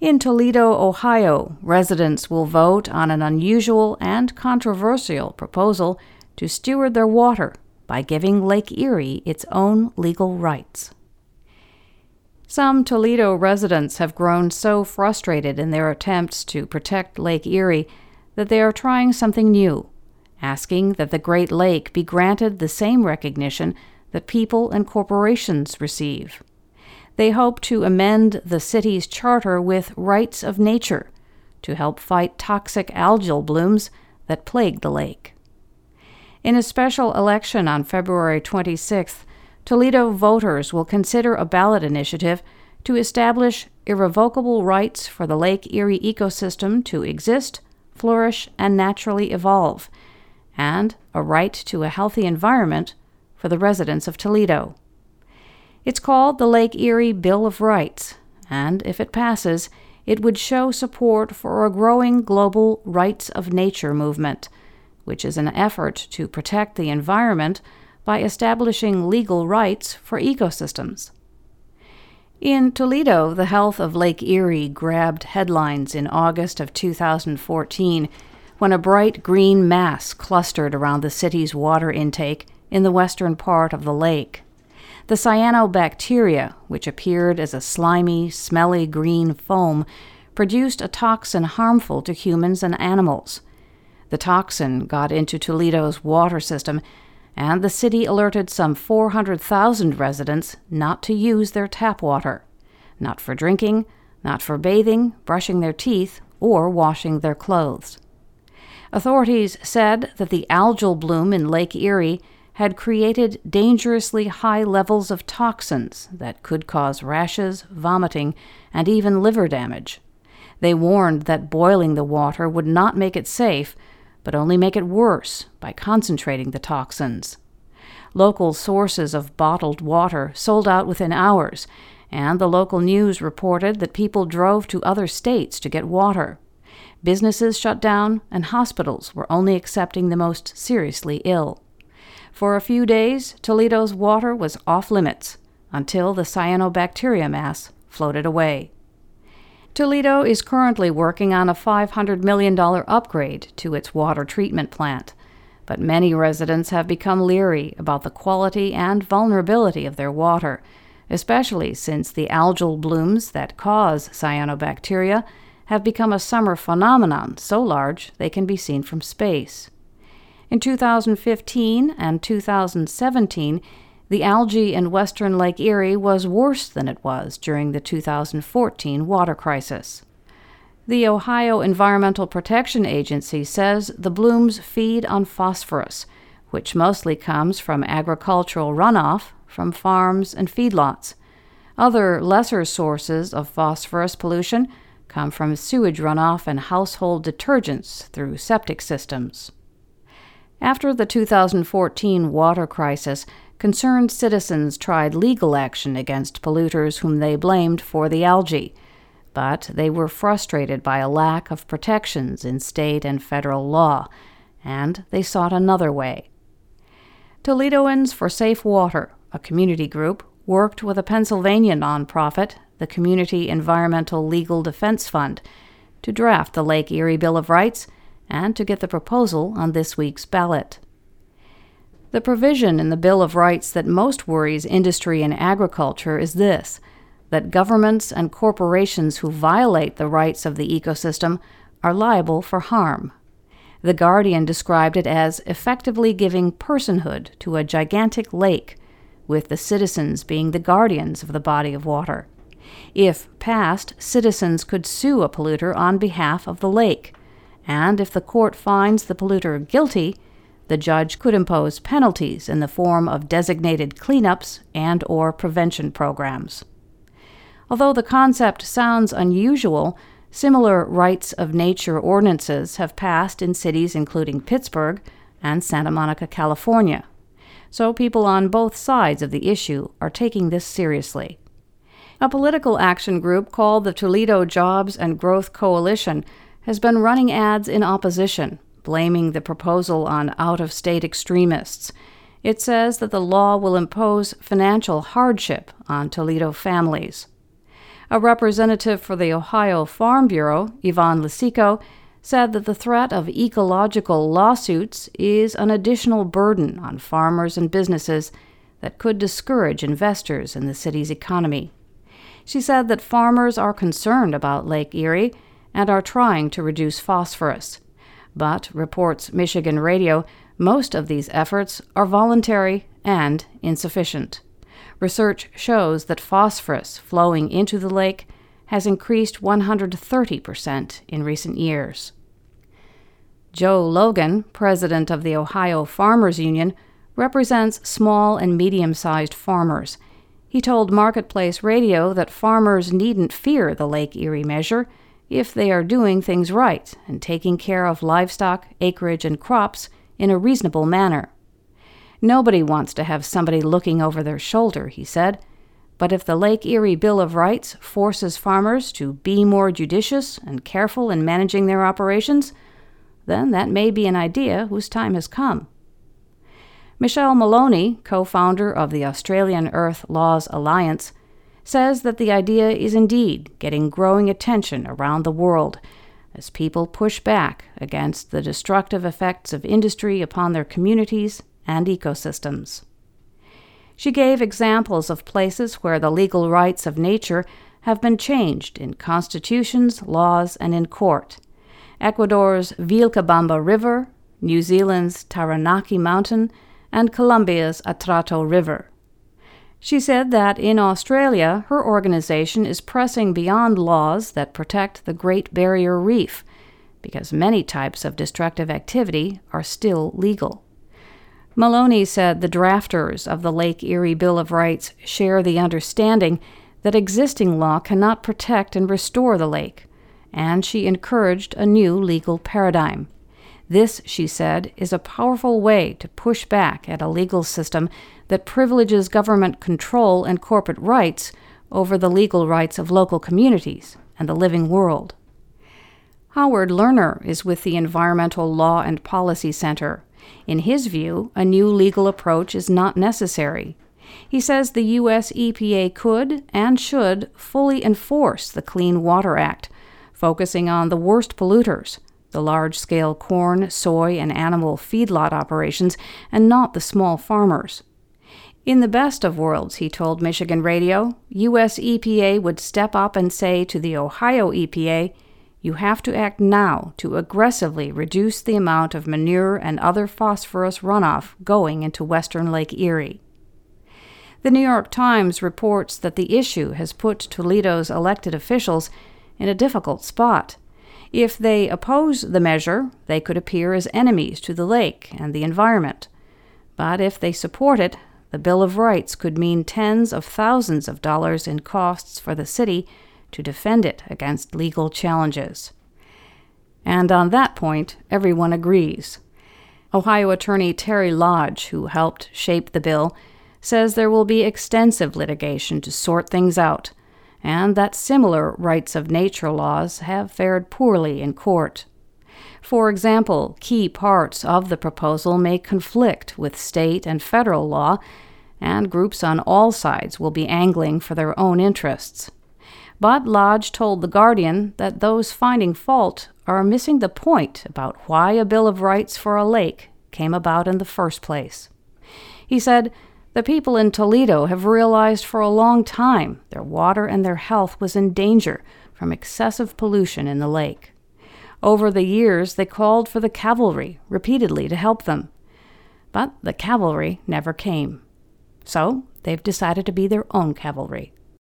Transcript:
In Toledo, Ohio, residents will vote on an unusual and controversial proposal to steward their water by giving Lake Erie its own legal rights. Some Toledo residents have grown so frustrated in their attempts to protect Lake Erie that they are trying something new, asking that the Great Lake be granted the same recognition that people and corporations receive. They hope to amend the city's charter with rights of nature to help fight toxic algal blooms that plague the lake. In a special election on February 26th, Toledo voters will consider a ballot initiative to establish irrevocable rights for the Lake Erie ecosystem to exist, flourish, and naturally evolve, and a right to a healthy environment for the residents of Toledo. It's called the Lake Erie Bill of Rights, and if it passes, it would show support for a growing global rights of nature movement which is an effort to protect the environment by establishing legal rights for ecosystems. In Toledo, the health of Lake Erie grabbed headlines in August of 2014 when a bright green mass clustered around the city's water intake in the western part of the lake. The cyanobacteria, which appeared as a slimy, smelly green foam, produced a toxin harmful to humans and animals. The toxin got into Toledo's water system, and the city alerted some 400,000 residents not to use their tap water, not for drinking, not for bathing, brushing their teeth, or washing their clothes. Authorities said that the algal bloom in Lake Erie had created dangerously high levels of toxins that could cause rashes, vomiting, and even liver damage. They warned that boiling the water would not make it safe, but only make it worse by concentrating the toxins. Local sources of bottled water sold out within hours, and the local news reported that people drove to other states to get water. Businesses shut down, and hospitals were only accepting the most seriously ill. For a few days, Toledo's water was off limits until the cyanobacteria mass floated away. Toledo is currently working on a $500 million upgrade to its water treatment plant, but many residents have become leery about the quality and vulnerability of their water, especially since the algal blooms that cause cyanobacteria have become a summer phenomenon so large they can be seen from space. In 2015 and 2017, the algae in western Lake Erie was worse than it was during the 2014 water crisis. The Ohio Environmental Protection Agency says the blooms feed on phosphorus, which mostly comes from agricultural runoff from farms and feedlots. Other lesser sources of phosphorus pollution come from sewage runoff and household detergents through septic systems. After the 2014 water crisis, concerned citizens tried legal action against polluters whom they blamed for the algae, but they were frustrated by a lack of protections in state and federal law, and they sought another way. Toledoans for Safe Water, a community group, worked with a Pennsylvania nonprofit, the Community Environmental Legal Defense Fund, to draft the Lake Erie Bill of Rights and to get the proposal on this week's ballot. The provision in the Bill of Rights that most worries industry and agriculture is this that governments and corporations who violate the rights of the ecosystem are liable for harm. The Guardian described it as effectively giving personhood to a gigantic lake, with the citizens being the guardians of the body of water. If passed, citizens could sue a polluter on behalf of the lake, and if the court finds the polluter guilty, the judge could impose penalties in the form of designated cleanups and or prevention programs. Although the concept sounds unusual, similar rights of nature ordinances have passed in cities including Pittsburgh and Santa Monica, California. So people on both sides of the issue are taking this seriously. A political action group called the Toledo Jobs and Growth Coalition has been running ads in opposition blaming the proposal on out of state extremists. It says that the law will impose financial hardship on Toledo families. A representative for the Ohio Farm Bureau, Yvonne Lesicko, said that the threat of ecological lawsuits is an additional burden on farmers and businesses that could discourage investors in the city's economy. She said that farmers are concerned about Lake Erie and are trying to reduce phosphorus. But, reports Michigan Radio, most of these efforts are voluntary and insufficient. Research shows that phosphorus flowing into the lake has increased 130% in recent years. Joe Logan, president of the Ohio Farmers Union, represents small and medium sized farmers. He told Marketplace Radio that farmers needn't fear the Lake Erie measure if they are doing things right and taking care of livestock, acreage, and crops in a reasonable manner. Nobody wants to have somebody looking over their shoulder, he said. But if the Lake Erie Bill of Rights forces farmers to be more judicious and careful in managing their operations, then that may be an idea whose time has come. Michelle Maloney, co founder of the Australian Earth Laws Alliance, says that the idea is indeed getting growing attention around the world as people push back against the destructive effects of industry upon their communities and ecosystems. She gave examples of places where the legal rights of nature have been changed in constitutions, laws, and in court. Ecuador's Vilcabamba River, New Zealand's Taranaki Mountain, and Colombia's Atrato River. She said that in Australia, her organization is pressing beyond laws that protect the Great Barrier Reef, because many types of destructive activity are still legal. Maloney said the drafters of the Lake Erie Bill of Rights share the understanding that existing law cannot protect and restore the lake, and she encouraged a new legal paradigm. This, she said, is a powerful way to push back at a legal system that privileges government control and corporate rights over the legal rights of local communities and the living world. Howard Learner is with the Environmental Law and Policy Center. In his view, a new legal approach is not necessary. He says the U.S. EPA could and should fully enforce the Clean Water Act, focusing on the worst polluters, the large scale corn, soy, and animal feedlot operations, and not the small farmers. In the best of worlds, he told Michigan Radio, U.S. EPA would step up and say to the Ohio EPA, you have to act now to aggressively reduce the amount of manure and other phosphorus runoff going into western Lake Erie. The New York Times reports that the issue has put Toledo's elected officials in a difficult spot. If they oppose the measure, they could appear as enemies to the lake and the environment. But if they support it, the Bill of Rights could mean tens of thousands of dollars in costs for the city to defend it against legal challenges. And on that point, everyone agrees. Ohio attorney Terry Lodge, who helped shape the bill, says there will be extensive litigation to sort things out, and that similar rights of nature laws have fared poorly in court. For example, key parts of the proposal may conflict with state and federal law, and groups on all sides will be angling for their own interests. But Lodge told The Guardian that those finding fault are missing the point about why a Bill of Rights for a lake came about in the first place. He said, The people in Toledo have realized for a long time their water and their health was in danger from excessive pollution in the lake. Over the years, they called for the cavalry repeatedly to help them. But the cavalry never came. So they've decided to be their own cavalry.